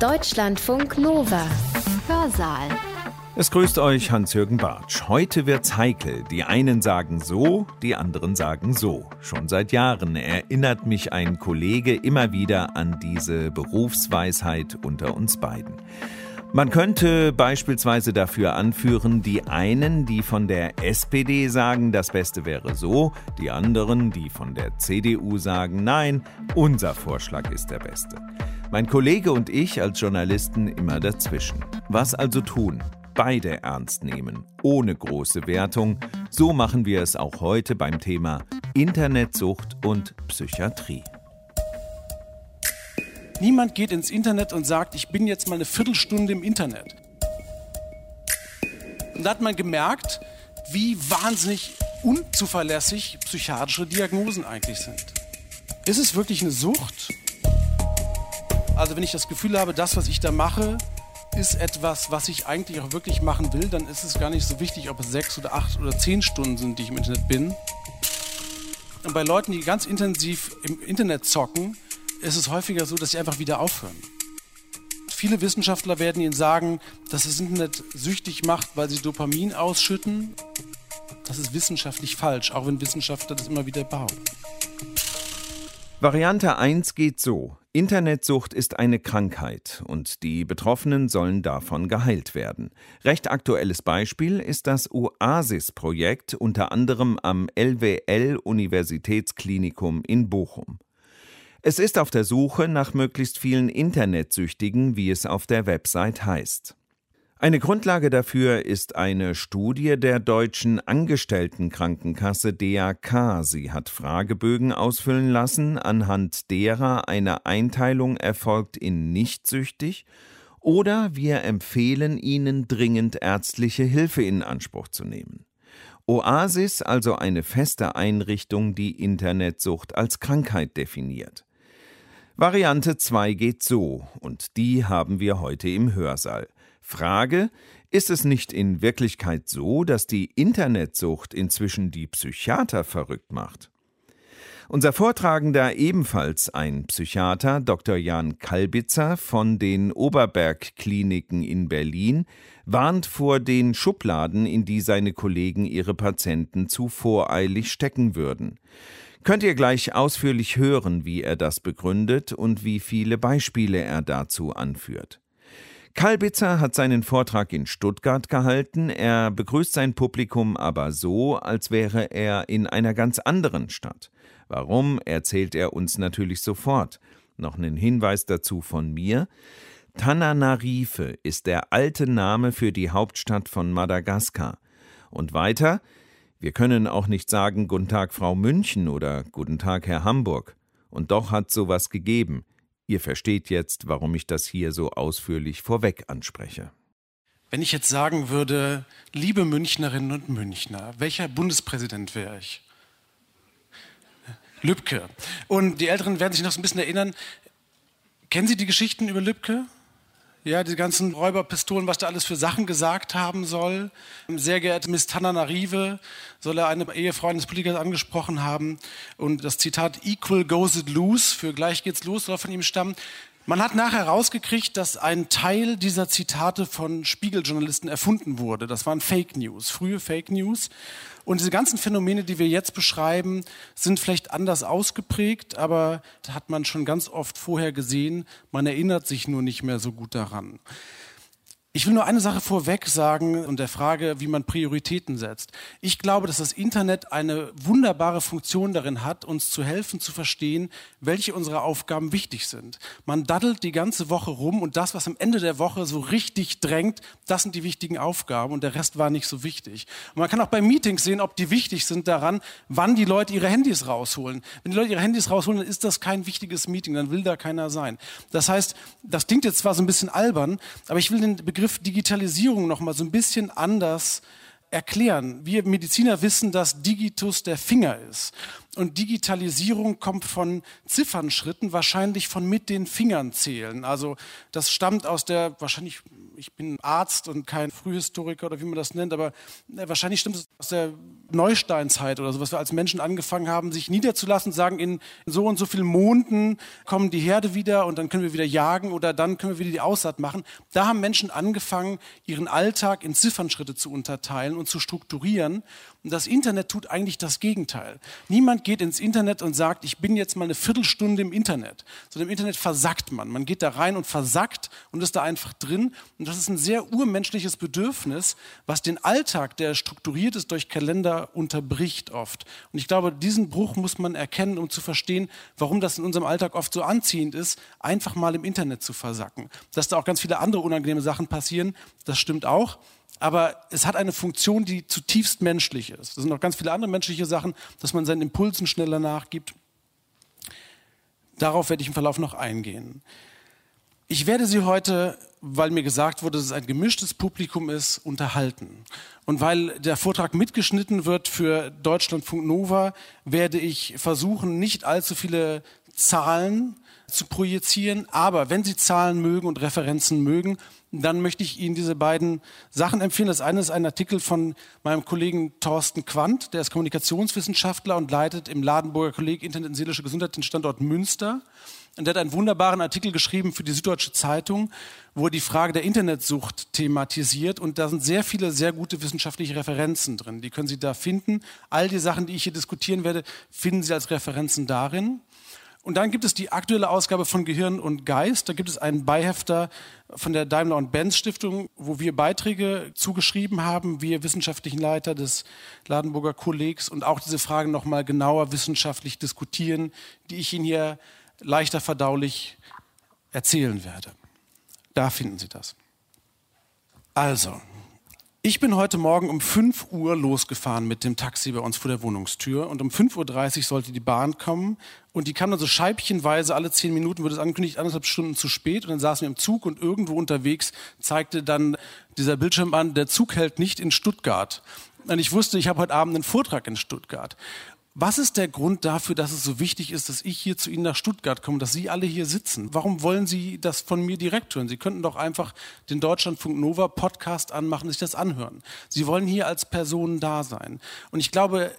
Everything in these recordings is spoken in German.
Deutschlandfunk Nova. Hörsaal. Es grüßt euch Hans-Jürgen Bartsch. Heute wird's heikel. Die einen sagen so, die anderen sagen so. Schon seit Jahren erinnert mich ein Kollege immer wieder an diese Berufsweisheit unter uns beiden. Man könnte beispielsweise dafür anführen, die einen, die von der SPD sagen, das Beste wäre so, die anderen, die von der CDU sagen, nein, unser Vorschlag ist der beste. Mein Kollege und ich als Journalisten immer dazwischen. Was also tun? Beide ernst nehmen, ohne große Wertung. So machen wir es auch heute beim Thema Internetsucht und Psychiatrie. Niemand geht ins Internet und sagt, ich bin jetzt mal eine Viertelstunde im Internet. Und da hat man gemerkt, wie wahnsinnig unzuverlässig psychiatrische Diagnosen eigentlich sind. Ist es wirklich eine Sucht? Also wenn ich das Gefühl habe, das, was ich da mache, ist etwas, was ich eigentlich auch wirklich machen will, dann ist es gar nicht so wichtig, ob es sechs oder acht oder zehn Stunden sind, die ich im Internet bin. Und bei Leuten, die ganz intensiv im Internet zocken, ist es häufiger so, dass sie einfach wieder aufhören. Viele Wissenschaftler werden Ihnen sagen, dass das Internet süchtig macht, weil sie Dopamin ausschütten. Das ist wissenschaftlich falsch, auch wenn Wissenschaftler das immer wieder behaupten. Variante 1 geht so. Internetsucht ist eine Krankheit und die Betroffenen sollen davon geheilt werden. Recht aktuelles Beispiel ist das Oasis-Projekt unter anderem am LWL Universitätsklinikum in Bochum. Es ist auf der Suche nach möglichst vielen Internetsüchtigen, wie es auf der Website heißt. Eine Grundlage dafür ist eine Studie der deutschen Angestelltenkrankenkasse DAK. Sie hat Fragebögen ausfüllen lassen, anhand derer eine Einteilung erfolgt in nicht süchtig oder wir empfehlen Ihnen dringend ärztliche Hilfe in Anspruch zu nehmen. Oasis also eine feste Einrichtung, die Internetsucht als Krankheit definiert. Variante 2 geht so, und die haben wir heute im Hörsaal. Frage, ist es nicht in Wirklichkeit so, dass die Internetsucht inzwischen die Psychiater verrückt macht? Unser Vortragender, ebenfalls ein Psychiater, Dr. Jan Kalbitzer von den Oberberg-Kliniken in Berlin, warnt vor den Schubladen, in die seine Kollegen ihre Patienten zu voreilig stecken würden. Könnt ihr gleich ausführlich hören, wie er das begründet und wie viele Beispiele er dazu anführt. Kalbitzer hat seinen Vortrag in Stuttgart gehalten, er begrüßt sein Publikum aber so, als wäre er in einer ganz anderen Stadt. Warum, erzählt er uns natürlich sofort. Noch einen Hinweis dazu von mir. Tananarive ist der alte Name für die Hauptstadt von Madagaskar. Und weiter, wir können auch nicht sagen Guten Tag Frau München oder Guten Tag Herr Hamburg. Und doch hat sowas gegeben. Ihr versteht jetzt, warum ich das hier so ausführlich vorweg anspreche. Wenn ich jetzt sagen würde, liebe Münchnerinnen und Münchner, welcher Bundespräsident wäre ich? Lübcke. Und die Älteren werden sich noch so ein bisschen erinnern. Kennen Sie die Geschichten über Lübcke? Ja, die ganzen Räuberpistolen, was da alles für Sachen gesagt haben soll. Sehr geehrte Miss Tananarive soll er eine Ehefrau eines Politikers angesprochen haben. Und das Zitat Equal goes it loose, für gleich geht's los, soll von ihm stammen. Man hat nachher herausgekriegt, dass ein Teil dieser Zitate von Spiegeljournalisten erfunden wurde. Das waren Fake News, frühe Fake News. Und diese ganzen Phänomene, die wir jetzt beschreiben, sind vielleicht anders ausgeprägt, aber hat man schon ganz oft vorher gesehen. Man erinnert sich nur nicht mehr so gut daran. Ich will nur eine Sache vorweg sagen und der Frage, wie man Prioritäten setzt. Ich glaube, dass das Internet eine wunderbare Funktion darin hat, uns zu helfen zu verstehen, welche unserer Aufgaben wichtig sind. Man daddelt die ganze Woche rum und das, was am Ende der Woche so richtig drängt, das sind die wichtigen Aufgaben und der Rest war nicht so wichtig. Und man kann auch bei Meetings sehen, ob die wichtig sind daran, wann die Leute ihre Handys rausholen. Wenn die Leute ihre Handys rausholen, dann ist das kein wichtiges Meeting, dann will da keiner sein. Das heißt, das klingt jetzt zwar so ein bisschen albern, aber ich will den Begriff Begriff Digitalisierung noch mal so ein bisschen anders erklären. Wir Mediziner wissen, dass Digitus der Finger ist. Und Digitalisierung kommt von Ziffernschritten, wahrscheinlich von mit den Fingern zählen. Also das stammt aus der, wahrscheinlich, ich bin Arzt und kein Frühhistoriker oder wie man das nennt, aber äh, wahrscheinlich stimmt es aus der Neusteinzeit oder so, was wir als Menschen angefangen haben, sich niederzulassen sagen, in so und so vielen Monden kommen die Herde wieder und dann können wir wieder jagen oder dann können wir wieder die Aussaat machen. Da haben Menschen angefangen, ihren Alltag in Ziffernschritte zu unterteilen und zu strukturieren. Und das Internet tut eigentlich das Gegenteil. Niemand geht ins Internet und sagt, ich bin jetzt mal eine Viertelstunde im Internet. Sondern im Internet versackt man. Man geht da rein und versackt und ist da einfach drin. Und das ist ein sehr urmenschliches Bedürfnis, was den Alltag, der strukturiert ist durch Kalender, unterbricht oft. Und ich glaube, diesen Bruch muss man erkennen, um zu verstehen, warum das in unserem Alltag oft so anziehend ist, einfach mal im Internet zu versacken. Dass da auch ganz viele andere unangenehme Sachen passieren, das stimmt auch aber es hat eine Funktion, die zutiefst menschlich ist. Es sind noch ganz viele andere menschliche Sachen, dass man seinen Impulsen schneller nachgibt. Darauf werde ich im Verlauf noch eingehen. Ich werde Sie heute, weil mir gesagt wurde, dass es ein gemischtes Publikum ist, unterhalten. Und weil der Vortrag mitgeschnitten wird für Deutschlandfunk Nova, werde ich versuchen, nicht allzu viele Zahlen zu projizieren. Aber wenn Sie Zahlen mögen und Referenzen mögen, dann möchte ich Ihnen diese beiden Sachen empfehlen. Das eine ist ein Artikel von meinem Kollegen Thorsten Quandt, der ist Kommunikationswissenschaftler und leitet im Ladenburger Kolleg Internet und seelische Gesundheit den Standort Münster. Und der hat einen wunderbaren Artikel geschrieben für die Süddeutsche Zeitung, wo er die Frage der Internetsucht thematisiert. Und da sind sehr viele sehr gute wissenschaftliche Referenzen drin. Die können Sie da finden. All die Sachen, die ich hier diskutieren werde, finden Sie als Referenzen darin. Und dann gibt es die aktuelle Ausgabe von Gehirn und Geist. Da gibt es einen Beihefter von der Daimler und Benz Stiftung, wo wir Beiträge zugeschrieben haben, wir wissenschaftlichen Leiter des Ladenburger Kollegs und auch diese Fragen nochmal genauer wissenschaftlich diskutieren, die ich Ihnen hier leichter verdaulich erzählen werde. Da finden Sie das. Also, ich bin heute Morgen um 5 Uhr losgefahren mit dem Taxi bei uns vor der Wohnungstür und um 5.30 Uhr sollte die Bahn kommen und die kam dann so scheibchenweise alle 10 Minuten, wurde es angekündigt, anderthalb Stunden zu spät und dann saßen wir im Zug und irgendwo unterwegs zeigte dann dieser Bildschirm an, der Zug hält nicht in Stuttgart. Und ich wusste, ich habe heute Abend einen Vortrag in Stuttgart. Was ist der Grund dafür, dass es so wichtig ist, dass ich hier zu Ihnen nach Stuttgart komme, dass Sie alle hier sitzen? Warum wollen Sie das von mir direkt hören? Sie könnten doch einfach den Deutschlandfunk Nova Podcast anmachen sich das anhören. Sie wollen hier als Person da sein. Und ich glaube,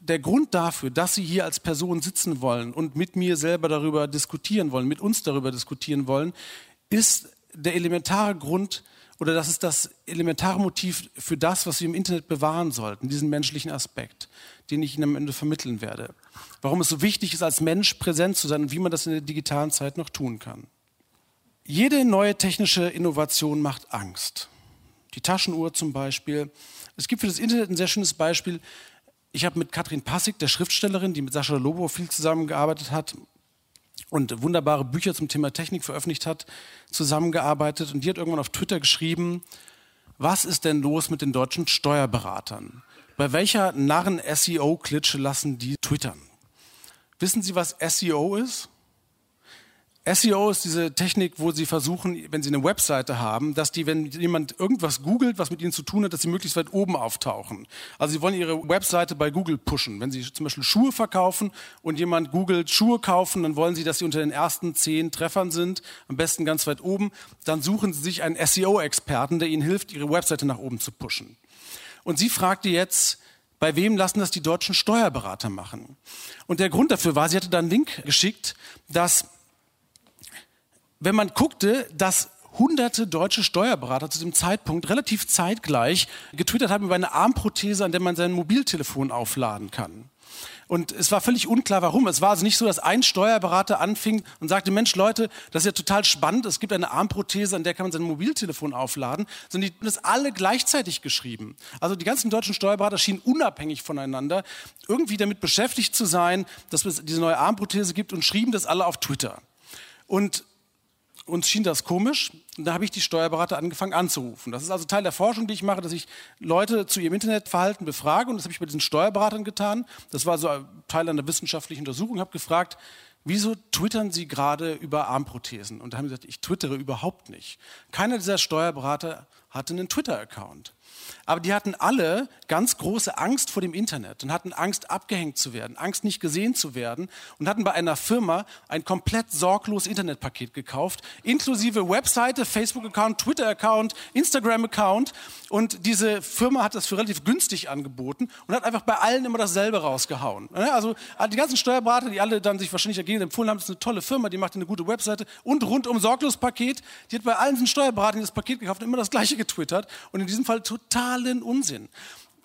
der Grund dafür, dass Sie hier als Person sitzen wollen und mit mir selber darüber diskutieren wollen, mit uns darüber diskutieren wollen, ist der elementare Grund, oder das ist das elementare Motiv für das, was wir im Internet bewahren sollten, diesen menschlichen Aspekt den ich Ihnen am Ende vermitteln werde. Warum es so wichtig ist, als Mensch präsent zu sein und wie man das in der digitalen Zeit noch tun kann. Jede neue technische Innovation macht Angst. Die Taschenuhr zum Beispiel. Es gibt für das Internet ein sehr schönes Beispiel. Ich habe mit Katrin Passig, der Schriftstellerin, die mit Sascha Lobo viel zusammengearbeitet hat und wunderbare Bücher zum Thema Technik veröffentlicht hat, zusammengearbeitet. Und die hat irgendwann auf Twitter geschrieben, was ist denn los mit den deutschen Steuerberatern? Bei welcher Narren-SEO-Klitsche lassen die twittern? Wissen Sie, was SEO ist? SEO ist diese Technik, wo Sie versuchen, wenn Sie eine Webseite haben, dass die, wenn jemand irgendwas googelt, was mit Ihnen zu tun hat, dass Sie möglichst weit oben auftauchen. Also Sie wollen Ihre Webseite bei Google pushen. Wenn Sie zum Beispiel Schuhe verkaufen und jemand googelt Schuhe kaufen, dann wollen Sie, dass Sie unter den ersten zehn Treffern sind, am besten ganz weit oben. Dann suchen Sie sich einen SEO-Experten, der Ihnen hilft, Ihre Webseite nach oben zu pushen. Und sie fragte jetzt, bei wem lassen das die deutschen Steuerberater machen? Und der Grund dafür war, sie hatte dann einen Link geschickt, dass wenn man guckte, dass hunderte deutsche Steuerberater zu dem Zeitpunkt relativ zeitgleich getwittert haben über eine Armprothese, an der man sein Mobiltelefon aufladen kann. Und es war völlig unklar, warum. Es war also nicht so, dass ein Steuerberater anfing und sagte, Mensch, Leute, das ist ja total spannend. Es gibt eine Armprothese, an der kann man sein Mobiltelefon aufladen. Sondern die haben das alle gleichzeitig geschrieben. Also die ganzen deutschen Steuerberater schienen unabhängig voneinander irgendwie damit beschäftigt zu sein, dass es diese neue Armprothese gibt und schrieben das alle auf Twitter. Und uns schien das komisch. Und da habe ich die Steuerberater angefangen anzurufen. Das ist also Teil der Forschung, die ich mache, dass ich Leute zu ihrem Internetverhalten befrage. Und das habe ich bei diesen Steuerberatern getan. Das war so Teil einer wissenschaftlichen Untersuchung. Ich habe gefragt, wieso twittern Sie gerade über Armprothesen? Und da haben sie gesagt, ich twittere überhaupt nicht. Keiner dieser Steuerberater hatte einen Twitter-Account. Aber die hatten alle ganz große Angst vor dem Internet und hatten Angst, abgehängt zu werden, Angst, nicht gesehen zu werden und hatten bei einer Firma ein komplett sorglos Internetpaket gekauft, inklusive Webseite, Facebook-Account, Twitter-Account, Instagram-Account. Und diese Firma hat das für relativ günstig angeboten und hat einfach bei allen immer dasselbe rausgehauen. Also die ganzen Steuerberater, die alle dann sich wahrscheinlich dagegen empfohlen haben, das ist eine tolle Firma, die macht eine gute Webseite und rundum sorglos Paket. Die hat bei allen diesen Steuerberatern das Paket gekauft und immer das gleiche getwittert. Und in diesem Fall totalen Unsinn.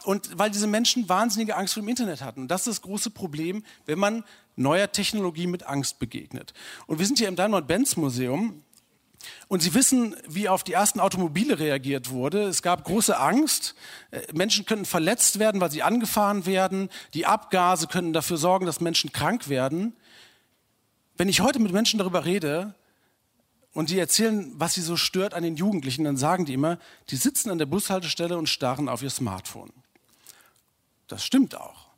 Und weil diese Menschen wahnsinnige Angst vor dem Internet hatten. Und das ist das große Problem, wenn man neuer Technologie mit Angst begegnet. Und wir sind hier im Daimler-Benz-Museum und Sie wissen, wie auf die ersten Automobile reagiert wurde. Es gab große Angst. Äh, Menschen könnten verletzt werden, weil sie angefahren werden. Die Abgase könnten dafür sorgen, dass Menschen krank werden. Wenn ich heute mit Menschen darüber rede und die erzählen, was sie so stört an den Jugendlichen, dann sagen die immer, die sitzen an der Bushaltestelle und starren auf ihr Smartphone. Das stimmt auch.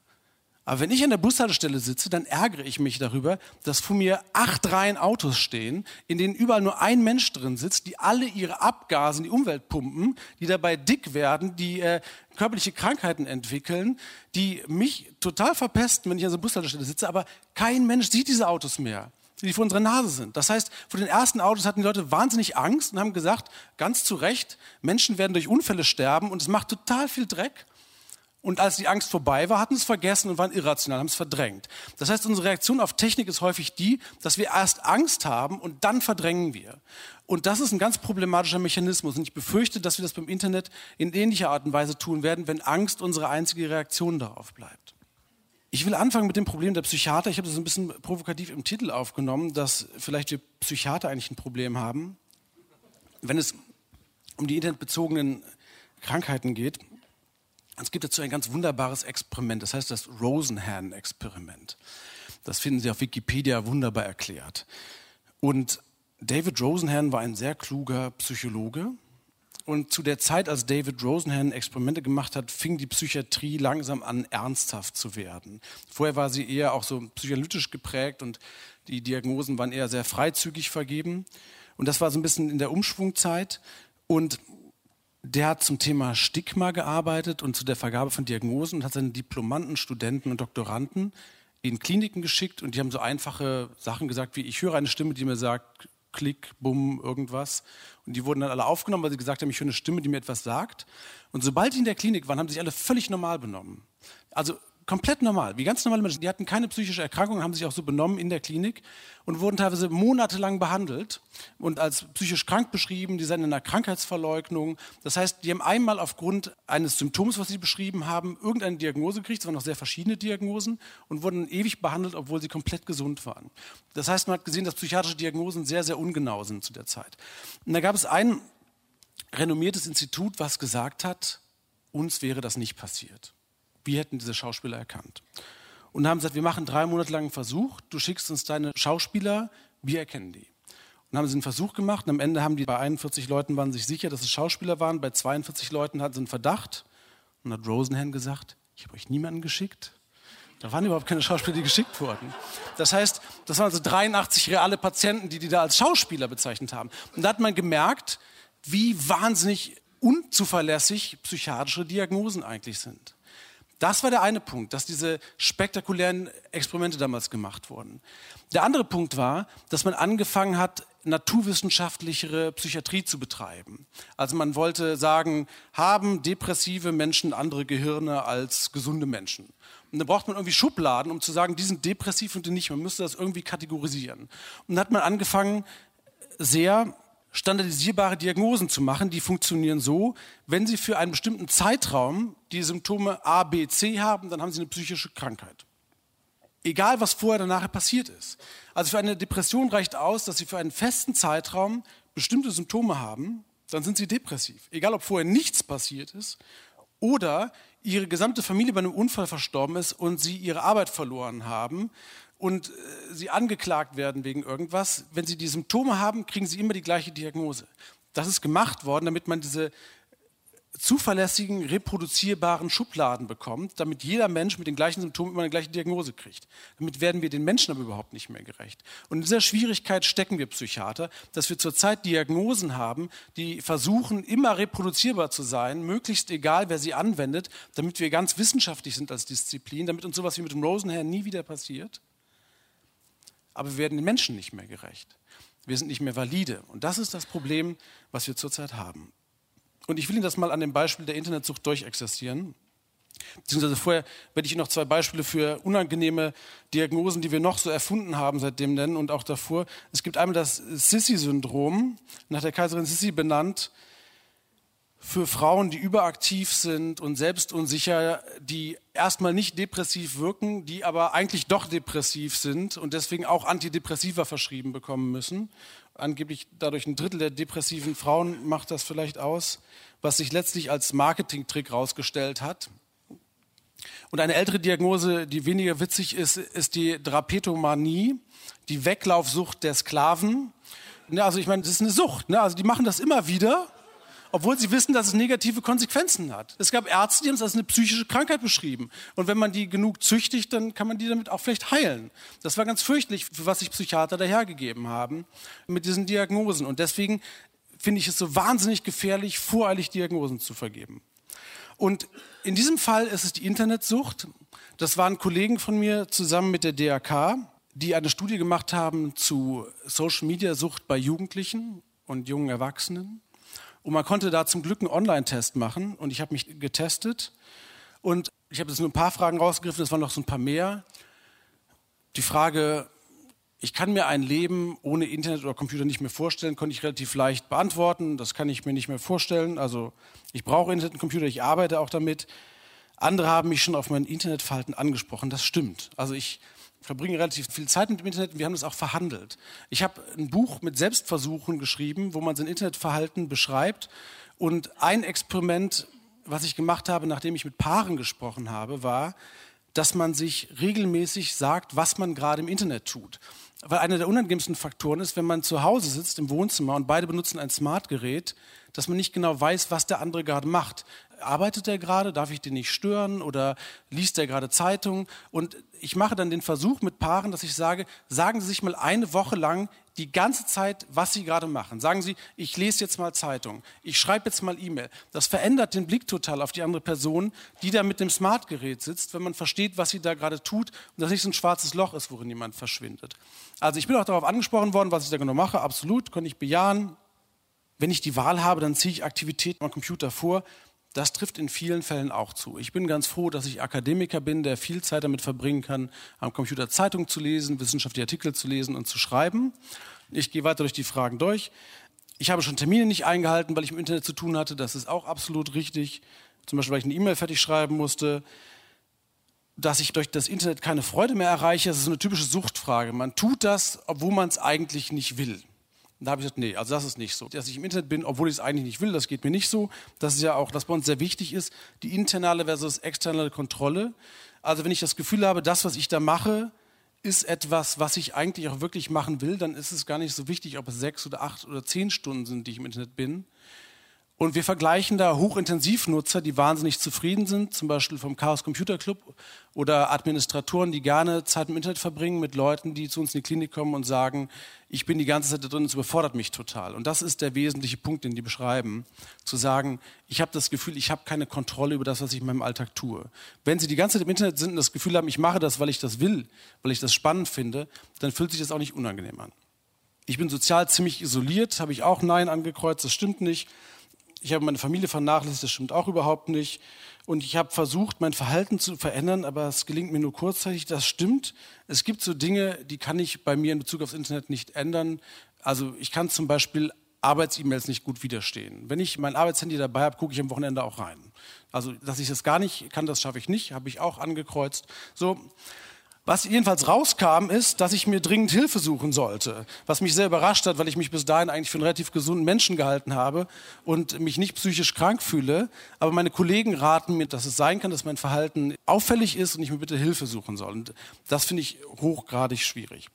Aber wenn ich an der Bushaltestelle sitze, dann ärgere ich mich darüber, dass vor mir acht Reihen Autos stehen, in denen überall nur ein Mensch drin sitzt, die alle ihre Abgase in die Umwelt pumpen, die dabei dick werden, die äh, körperliche Krankheiten entwickeln, die mich total verpesten, wenn ich an der Bushaltestelle sitze, aber kein Mensch sieht diese Autos mehr die vor unserer Nase sind. Das heißt, vor den ersten Autos hatten die Leute wahnsinnig Angst und haben gesagt, ganz zu Recht, Menschen werden durch Unfälle sterben und es macht total viel Dreck. Und als die Angst vorbei war, hatten sie es vergessen und waren irrational, haben es verdrängt. Das heißt, unsere Reaktion auf Technik ist häufig die, dass wir erst Angst haben und dann verdrängen wir. Und das ist ein ganz problematischer Mechanismus. Und ich befürchte, dass wir das beim Internet in ähnlicher Art und Weise tun werden, wenn Angst unsere einzige Reaktion darauf bleibt. Ich will anfangen mit dem Problem der Psychiater. Ich habe das ein bisschen provokativ im Titel aufgenommen, dass vielleicht wir Psychiater eigentlich ein Problem haben, wenn es um die internetbezogenen Krankheiten geht. Es gibt dazu ein ganz wunderbares Experiment, das heißt das Rosenhan-Experiment. Das finden Sie auf Wikipedia wunderbar erklärt. Und David Rosenhan war ein sehr kluger Psychologe. Und zu der Zeit, als David Rosenhan Experimente gemacht hat, fing die Psychiatrie langsam an, ernsthaft zu werden. Vorher war sie eher auch so psychoanalytisch geprägt und die Diagnosen waren eher sehr freizügig vergeben. Und das war so ein bisschen in der Umschwungzeit. Und der hat zum Thema Stigma gearbeitet und zu der Vergabe von Diagnosen und hat seine Diplomanten, Studenten und Doktoranden in Kliniken geschickt und die haben so einfache Sachen gesagt wie, ich höre eine Stimme, die mir sagt, klick, bumm, irgendwas. Und die wurden dann alle aufgenommen, weil sie gesagt haben, ich höre eine Stimme, die mir etwas sagt. Und sobald die in der Klinik waren, haben sich alle völlig normal benommen. Also komplett normal, wie ganz normale Menschen. Die hatten keine psychische Erkrankung, haben sich auch so benommen in der Klinik und wurden teilweise monatelang behandelt und als psychisch krank beschrieben. Die seien in einer Krankheitsverleugnung. Das heißt, die haben einmal aufgrund eines Symptoms, was sie beschrieben haben, irgendeine Diagnose gekriegt. Es waren noch sehr verschiedene Diagnosen und wurden ewig behandelt, obwohl sie komplett gesund waren. Das heißt, man hat gesehen, dass psychiatrische Diagnosen sehr, sehr ungenau sind zu der Zeit. Und da gab es ein renommiertes Institut, was gesagt hat, uns wäre das nicht passiert. Wir hätten diese Schauspieler erkannt. Und haben gesagt, wir machen drei Monate lang einen Versuch, du schickst uns deine Schauspieler, wir erkennen die. Und haben sie einen Versuch gemacht und am Ende haben die bei 41 Leuten waren sich sicher, dass es Schauspieler waren, bei 42 Leuten hatten sie einen Verdacht und hat Rosenhan gesagt, ich habe euch niemanden geschickt. Da waren überhaupt keine Schauspieler, die geschickt wurden. Das heißt, das waren also 83 reale Patienten, die die da als Schauspieler bezeichnet haben. Und da hat man gemerkt, wie wahnsinnig unzuverlässig psychiatrische Diagnosen eigentlich sind. Das war der eine Punkt, dass diese spektakulären Experimente damals gemacht wurden. Der andere Punkt war, dass man angefangen hat, naturwissenschaftlichere Psychiatrie zu betreiben. Also man wollte sagen, haben depressive Menschen andere Gehirne als gesunde Menschen? Und dann braucht man irgendwie Schubladen, um zu sagen, die sind depressiv und die nicht. Man müsste das irgendwie kategorisieren. Und dann hat man angefangen, sehr standardisierbare Diagnosen zu machen, die funktionieren so, wenn Sie für einen bestimmten Zeitraum die Symptome A, B, C haben, dann haben Sie eine psychische Krankheit. Egal, was vorher oder nachher passiert ist. Also für eine Depression reicht aus, dass Sie für einen festen Zeitraum bestimmte Symptome haben, dann sind Sie depressiv. Egal, ob vorher nichts passiert ist oder Ihre gesamte Familie bei einem Unfall verstorben ist und Sie Ihre Arbeit verloren haben und äh, sie angeklagt werden wegen irgendwas, wenn sie die Symptome haben, kriegen sie immer die gleiche Diagnose. Das ist gemacht worden, damit man diese zuverlässigen, reproduzierbaren Schubladen bekommt, damit jeder Mensch mit den gleichen Symptomen immer eine gleiche Diagnose kriegt. Damit werden wir den Menschen aber überhaupt nicht mehr gerecht. Und in dieser Schwierigkeit stecken wir Psychiater, dass wir zurzeit Diagnosen haben, die versuchen, immer reproduzierbar zu sein, möglichst egal, wer sie anwendet, damit wir ganz wissenschaftlich sind als Disziplin, damit uns sowas wie mit dem Rosenhair nie wieder passiert. Aber wir werden den Menschen nicht mehr gerecht. Wir sind nicht mehr valide. Und das ist das Problem, was wir zurzeit haben. Und ich will Ihnen das mal an dem Beispiel der Internetsucht durchexerzieren. Beziehungsweise vorher werde ich Ihnen noch zwei Beispiele für unangenehme Diagnosen, die wir noch so erfunden haben, seitdem nennen und auch davor. Es gibt einmal das Sissi-Syndrom, nach der Kaiserin Sissi benannt, für Frauen, die überaktiv sind und selbstunsicher, die erstmal nicht depressiv wirken, die aber eigentlich doch depressiv sind und deswegen auch Antidepressiva verschrieben bekommen müssen angeblich dadurch ein Drittel der depressiven Frauen macht das vielleicht aus, was sich letztlich als Marketingtrick herausgestellt hat. Und eine ältere Diagnose, die weniger witzig ist, ist die Drapetomanie, die Weglaufsucht der Sklaven. Ja, also ich meine, das ist eine Sucht. Ne? Also die machen das immer wieder obwohl sie wissen, dass es negative Konsequenzen hat. Es gab Ärzte, die haben es als eine psychische Krankheit beschrieben. Und wenn man die genug züchtigt, dann kann man die damit auch vielleicht heilen. Das war ganz fürchterlich, für was sich Psychiater dahergegeben haben mit diesen Diagnosen. Und deswegen finde ich es so wahnsinnig gefährlich, voreilig Diagnosen zu vergeben. Und in diesem Fall ist es die Internetsucht. Das waren Kollegen von mir zusammen mit der DRK, die eine Studie gemacht haben zu Social-Media-Sucht bei Jugendlichen und jungen Erwachsenen. Und man konnte da zum Glück einen Online-Test machen und ich habe mich getestet und ich habe jetzt nur ein paar Fragen rausgegriffen, es waren noch so ein paar mehr. Die Frage, ich kann mir ein Leben ohne Internet oder Computer nicht mehr vorstellen, konnte ich relativ leicht beantworten. Das kann ich mir nicht mehr vorstellen. Also ich brauche Internet und Computer, ich arbeite auch damit. Andere haben mich schon auf mein Internetverhalten angesprochen. Das stimmt. Also ich verbringe relativ viel Zeit mit dem Internet und wir haben das auch verhandelt. Ich habe ein Buch mit Selbstversuchen geschrieben, wo man sein Internetverhalten beschreibt. Und ein Experiment, was ich gemacht habe, nachdem ich mit Paaren gesprochen habe, war, dass man sich regelmäßig sagt, was man gerade im Internet tut. Weil einer der unangenehmsten Faktoren ist, wenn man zu Hause sitzt im Wohnzimmer und beide benutzen ein Smartgerät, dass man nicht genau weiß, was der andere gerade macht arbeitet er gerade, darf ich den nicht stören oder liest er gerade Zeitung? Und ich mache dann den Versuch mit Paaren, dass ich sage, sagen Sie sich mal eine Woche lang die ganze Zeit, was Sie gerade machen. Sagen Sie, ich lese jetzt mal Zeitung, ich schreibe jetzt mal E-Mail. Das verändert den Blick total auf die andere Person, die da mit dem Smartgerät sitzt, wenn man versteht, was sie da gerade tut und das nicht so ein schwarzes Loch ist, worin jemand verschwindet. Also ich bin auch darauf angesprochen worden, was ich da genau mache. Absolut, kann ich bejahen. Wenn ich die Wahl habe, dann ziehe ich Aktivitäten am Computer vor. Das trifft in vielen Fällen auch zu. Ich bin ganz froh, dass ich Akademiker bin, der viel Zeit damit verbringen kann, am Computer Zeitung zu lesen, wissenschaftliche Artikel zu lesen und zu schreiben. Ich gehe weiter durch die Fragen durch. Ich habe schon Termine nicht eingehalten, weil ich im Internet zu tun hatte. Das ist auch absolut richtig. Zum Beispiel, weil ich eine E-Mail fertig schreiben musste. Dass ich durch das Internet keine Freude mehr erreiche, das ist eine typische Suchtfrage. Man tut das, obwohl man es eigentlich nicht will. Und da habe ich gesagt, nee, also das ist nicht so. Dass ich im Internet bin, obwohl ich es eigentlich nicht will, das geht mir nicht so. Das ist ja auch, was bei uns sehr wichtig ist, die internale versus externe Kontrolle. Also wenn ich das Gefühl habe, das, was ich da mache, ist etwas, was ich eigentlich auch wirklich machen will, dann ist es gar nicht so wichtig, ob es sechs oder acht oder zehn Stunden sind, die ich im Internet bin. Und wir vergleichen da Hochintensivnutzer, die wahnsinnig zufrieden sind, zum Beispiel vom Chaos Computer Club oder Administratoren, die gerne Zeit im Internet verbringen mit Leuten, die zu uns in die Klinik kommen und sagen, ich bin die ganze Zeit da drin, es überfordert mich total. Und das ist der wesentliche Punkt, den die beschreiben, zu sagen, ich habe das Gefühl, ich habe keine Kontrolle über das, was ich in meinem Alltag tue. Wenn Sie die ganze Zeit im Internet sind und das Gefühl haben, ich mache das, weil ich das will, weil ich das spannend finde, dann fühlt sich das auch nicht unangenehm an. Ich bin sozial ziemlich isoliert, habe ich auch Nein angekreuzt, das stimmt nicht ich habe meine Familie vernachlässigt, das stimmt auch überhaupt nicht. Und ich habe versucht, mein Verhalten zu verändern, aber es gelingt mir nur kurzzeitig. Das stimmt. Es gibt so Dinge, die kann ich bei mir in Bezug aufs Internet nicht ändern. Also ich kann zum Beispiel Arbeits-E-Mails nicht gut widerstehen. Wenn ich mein Arbeitshandy dabei habe, gucke ich am Wochenende auch rein. Also, dass ich das gar nicht kann, das schaffe ich nicht, habe ich auch angekreuzt. So, was jedenfalls rauskam, ist, dass ich mir dringend Hilfe suchen sollte. Was mich sehr überrascht hat, weil ich mich bis dahin eigentlich für einen relativ gesunden Menschen gehalten habe und mich nicht psychisch krank fühle. Aber meine Kollegen raten mir, dass es sein kann, dass mein Verhalten auffällig ist und ich mir bitte Hilfe suchen soll. Und das finde ich hochgradig schwierig.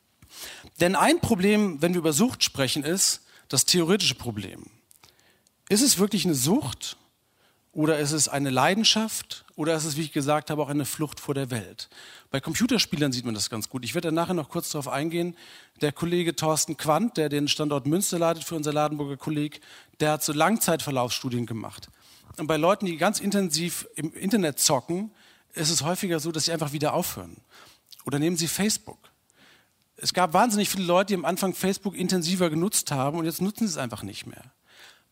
Denn ein Problem, wenn wir über Sucht sprechen, ist das theoretische Problem. Ist es wirklich eine Sucht oder ist es eine Leidenschaft oder ist es, wie ich gesagt habe, auch eine Flucht vor der Welt? Bei Computerspielern sieht man das ganz gut. Ich werde da nachher noch kurz darauf eingehen. Der Kollege Thorsten Quandt, der den Standort Münster leitet für unser Ladenburger Kolleg, der hat so Langzeitverlaufsstudien gemacht. Und bei Leuten, die ganz intensiv im Internet zocken, ist es häufiger so, dass sie einfach wieder aufhören. Oder nehmen Sie Facebook. Es gab wahnsinnig viele Leute, die am Anfang Facebook intensiver genutzt haben und jetzt nutzen sie es einfach nicht mehr.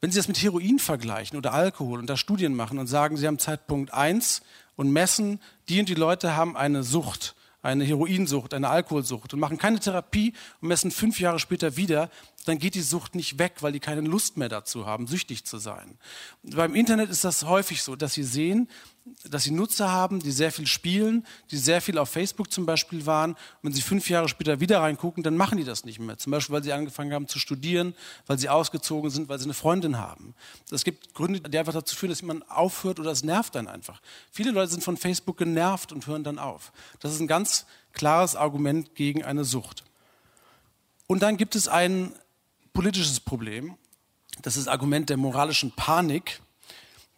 Wenn Sie das mit Heroin vergleichen oder Alkohol und da Studien machen und sagen, Sie haben Zeitpunkt 1 und messen, die und die Leute haben eine Sucht, eine Heroinsucht, eine Alkoholsucht und machen keine Therapie und messen fünf Jahre später wieder, dann geht die Sucht nicht weg, weil die keine Lust mehr dazu haben, süchtig zu sein. Beim Internet ist das häufig so, dass sie sehen, dass sie Nutzer haben, die sehr viel spielen, die sehr viel auf Facebook zum Beispiel waren. Und wenn sie fünf Jahre später wieder reingucken, dann machen die das nicht mehr. Zum Beispiel, weil sie angefangen haben zu studieren, weil sie ausgezogen sind, weil sie eine Freundin haben. Es gibt Gründe, die einfach dazu führen, dass man aufhört oder es nervt dann einfach. Viele Leute sind von Facebook genervt und hören dann auf. Das ist ein ganz klares Argument gegen eine Sucht. Und dann gibt es ein politisches Problem. Das ist das Argument der moralischen Panik,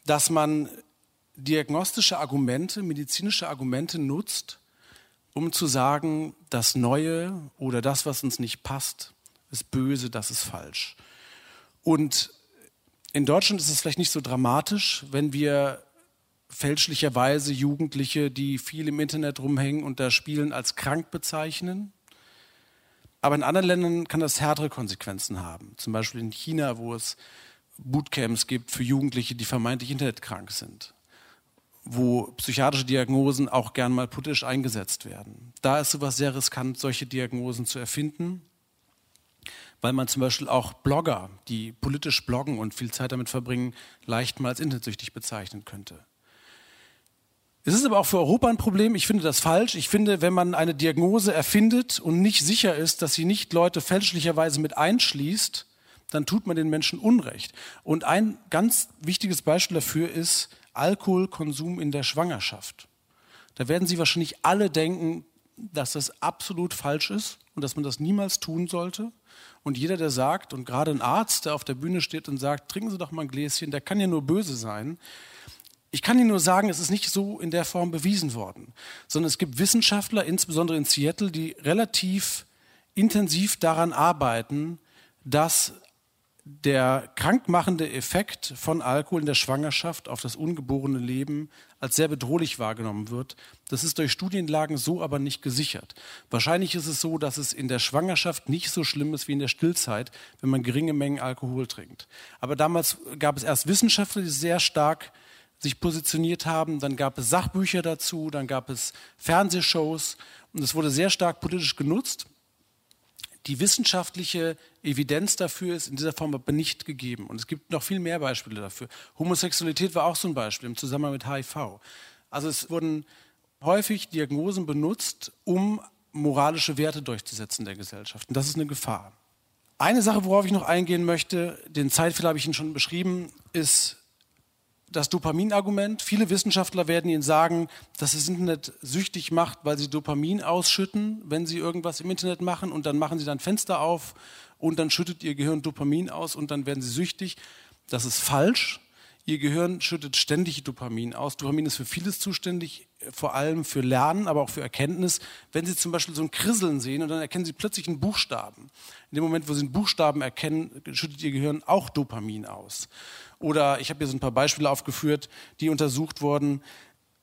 dass man diagnostische Argumente, medizinische Argumente nutzt, um zu sagen, das Neue oder das, was uns nicht passt, ist böse, das ist falsch. Und in Deutschland ist es vielleicht nicht so dramatisch, wenn wir fälschlicherweise Jugendliche, die viel im Internet rumhängen und da spielen, als krank bezeichnen. Aber in anderen Ländern kann das härtere Konsequenzen haben. Zum Beispiel in China, wo es Bootcamps gibt für Jugendliche, die vermeintlich internetkrank sind wo psychiatrische Diagnosen auch gern mal politisch eingesetzt werden. Da ist sowas sehr riskant, solche Diagnosen zu erfinden, weil man zum Beispiel auch Blogger, die politisch bloggen und viel Zeit damit verbringen, leicht mal als internetsüchtig bezeichnen könnte. Es ist aber auch für Europa ein Problem. Ich finde das falsch. Ich finde, wenn man eine Diagnose erfindet und nicht sicher ist, dass sie nicht Leute fälschlicherweise mit einschließt, dann tut man den Menschen Unrecht. Und ein ganz wichtiges Beispiel dafür ist Alkoholkonsum in der Schwangerschaft. Da werden Sie wahrscheinlich alle denken, dass das absolut falsch ist und dass man das niemals tun sollte. Und jeder, der sagt, und gerade ein Arzt, der auf der Bühne steht und sagt, trinken Sie doch mal ein Gläschen, der kann ja nur böse sein. Ich kann Ihnen nur sagen, es ist nicht so in der Form bewiesen worden, sondern es gibt Wissenschaftler, insbesondere in Seattle, die relativ intensiv daran arbeiten, dass der krankmachende Effekt von Alkohol in der Schwangerschaft auf das ungeborene Leben als sehr bedrohlich wahrgenommen wird. Das ist durch Studienlagen so aber nicht gesichert. Wahrscheinlich ist es so, dass es in der Schwangerschaft nicht so schlimm ist wie in der Stillzeit, wenn man geringe Mengen Alkohol trinkt. Aber damals gab es erst Wissenschaftler, die sehr stark sich positioniert haben, dann gab es Sachbücher dazu, dann gab es Fernsehshows und es wurde sehr stark politisch genutzt die wissenschaftliche Evidenz dafür ist in dieser Form aber nicht gegeben. Und es gibt noch viel mehr Beispiele dafür. Homosexualität war auch so ein Beispiel im Zusammenhang mit HIV. Also es wurden häufig Diagnosen benutzt, um moralische Werte durchzusetzen der Gesellschaft. Und das ist eine Gefahr. Eine Sache, worauf ich noch eingehen möchte, den Zeitfehler habe ich Ihnen schon beschrieben, ist das Dopaminargument. Viele Wissenschaftler werden Ihnen sagen, dass das Internet süchtig macht, weil sie Dopamin ausschütten, wenn sie irgendwas im Internet machen und dann machen sie dann Fenster auf und dann schüttet ihr Gehirn Dopamin aus und dann werden sie süchtig. Das ist falsch. Ihr Gehirn schüttet ständig Dopamin aus. Dopamin ist für vieles zuständig, vor allem für Lernen, aber auch für Erkenntnis. Wenn Sie zum Beispiel so ein Krisseln sehen und dann erkennen Sie plötzlich einen Buchstaben. In dem Moment, wo Sie einen Buchstaben erkennen, schüttet Ihr Gehirn auch Dopamin aus. Oder ich habe hier so ein paar Beispiele aufgeführt, die untersucht wurden.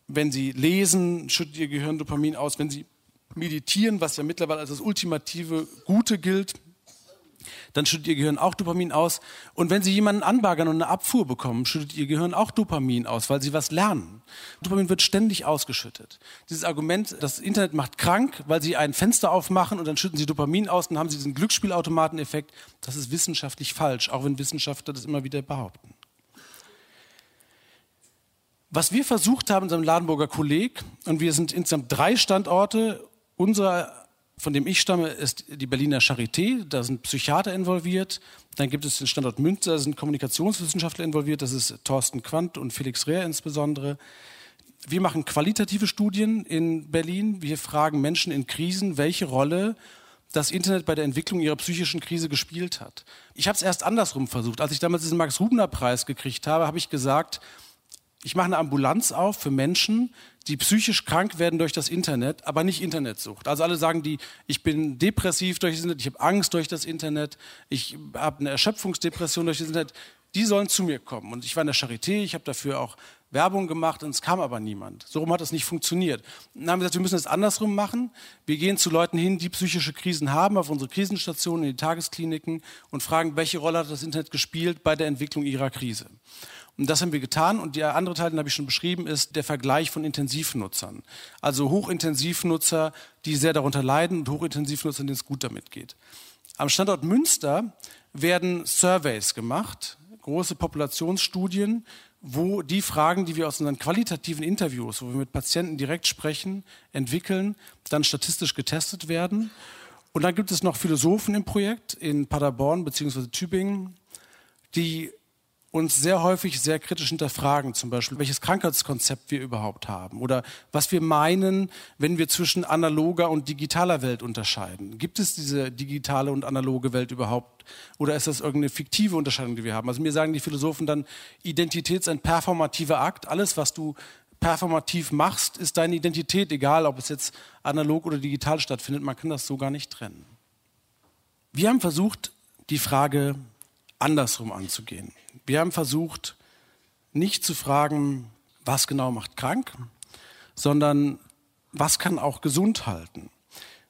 Wenn Sie lesen, schüttet Ihr Gehirn Dopamin aus. Wenn Sie meditieren, was ja mittlerweile als das ultimative Gute gilt, dann schüttet ihr Gehirn auch Dopamin aus. Und wenn sie jemanden anbaggern und eine Abfuhr bekommen, schüttet ihr Gehirn auch Dopamin aus, weil sie was lernen. Dopamin wird ständig ausgeschüttet. Dieses Argument, das Internet macht krank, weil sie ein Fenster aufmachen und dann schütten sie Dopamin aus, dann haben sie diesen Glücksspielautomateneffekt, das ist wissenschaftlich falsch, auch wenn Wissenschaftler das immer wieder behaupten. Was wir versucht haben in unserem Ladenburger Kolleg, und wir sind insgesamt drei Standorte, unser von dem ich stamme, ist die Berliner Charité. Da sind Psychiater involviert. Dann gibt es den Standort Münster, da sind Kommunikationswissenschaftler involviert. Das ist Thorsten Quandt und Felix Rehr insbesondere. Wir machen qualitative Studien in Berlin. Wir fragen Menschen in Krisen, welche Rolle das Internet bei der Entwicklung ihrer psychischen Krise gespielt hat. Ich habe es erst andersrum versucht. Als ich damals diesen Max-Rubner-Preis gekriegt habe, habe ich gesagt, Ich mache eine Ambulanz auf für Menschen, die psychisch krank werden durch das Internet, aber nicht Internetsucht. Also alle sagen die, ich bin depressiv durch das Internet, ich habe Angst durch das Internet, ich habe eine Erschöpfungsdepression durch das Internet. Die sollen zu mir kommen. Und ich war in der Charité, ich habe dafür auch Werbung gemacht und es kam aber niemand. So rum hat das nicht funktioniert. dann haben wir gesagt, wir müssen es andersrum machen. Wir gehen zu Leuten hin, die psychische Krisen haben, auf unsere Krisenstationen, in die Tageskliniken und fragen, welche Rolle hat das Internet gespielt bei der Entwicklung ihrer Krise. Und das haben wir getan. Und der andere Teil, den habe ich schon beschrieben, ist der Vergleich von Intensivnutzern. Also Hochintensivnutzer, die sehr darunter leiden und Hochintensivnutzer, denen es gut damit geht. Am Standort Münster werden Surveys gemacht, große Populationsstudien, wo die Fragen, die wir aus unseren qualitativen Interviews, wo wir mit Patienten direkt sprechen, entwickeln, dann statistisch getestet werden. Und dann gibt es noch Philosophen im Projekt in Paderborn bzw. Tübingen, die uns sehr häufig sehr kritisch hinterfragen, zum Beispiel, welches Krankheitskonzept wir überhaupt haben oder was wir meinen, wenn wir zwischen analoger und digitaler Welt unterscheiden. Gibt es diese digitale und analoge Welt überhaupt oder ist das irgendeine fiktive Unterscheidung, die wir haben? Also mir sagen die Philosophen dann, Identität ist ein performativer Akt. Alles, was du performativ machst, ist deine Identität, egal ob es jetzt analog oder digital stattfindet. Man kann das so gar nicht trennen. Wir haben versucht, die Frage andersrum anzugehen. Wir haben versucht, nicht zu fragen, was genau macht krank, sondern was kann auch gesund halten,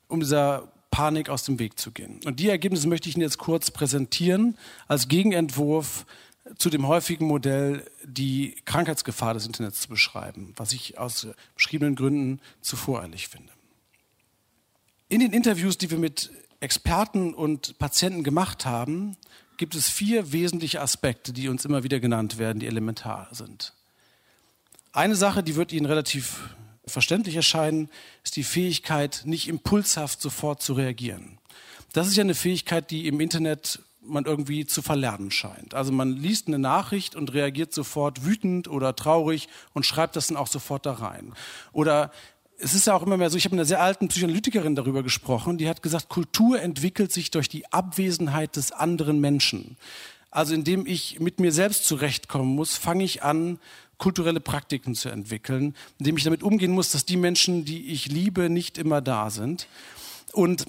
um dieser Panik aus dem Weg zu gehen. Und die Ergebnisse möchte ich Ihnen jetzt kurz präsentieren als Gegenentwurf zu dem häufigen Modell, die Krankheitsgefahr des Internets zu beschreiben, was ich aus beschriebenen Gründen zu voreilig finde. In den Interviews, die wir mit Experten und Patienten gemacht haben, gibt es vier wesentliche Aspekte, die uns immer wieder genannt werden, die elementar sind. Eine Sache, die wird Ihnen relativ verständlich erscheinen, ist die Fähigkeit, nicht impulshaft sofort zu reagieren. Das ist ja eine Fähigkeit, die im Internet man irgendwie zu verlernen scheint. Also man liest eine Nachricht und reagiert sofort wütend oder traurig und schreibt das dann auch sofort da rein. Oder es ist ja auch immer mehr so, ich habe mit einer sehr alten Psychoanalytikerin darüber gesprochen, die hat gesagt, Kultur entwickelt sich durch die Abwesenheit des anderen Menschen. Also indem ich mit mir selbst zurechtkommen muss, fange ich an, kulturelle Praktiken zu entwickeln, indem ich damit umgehen muss, dass die Menschen, die ich liebe, nicht immer da sind. Und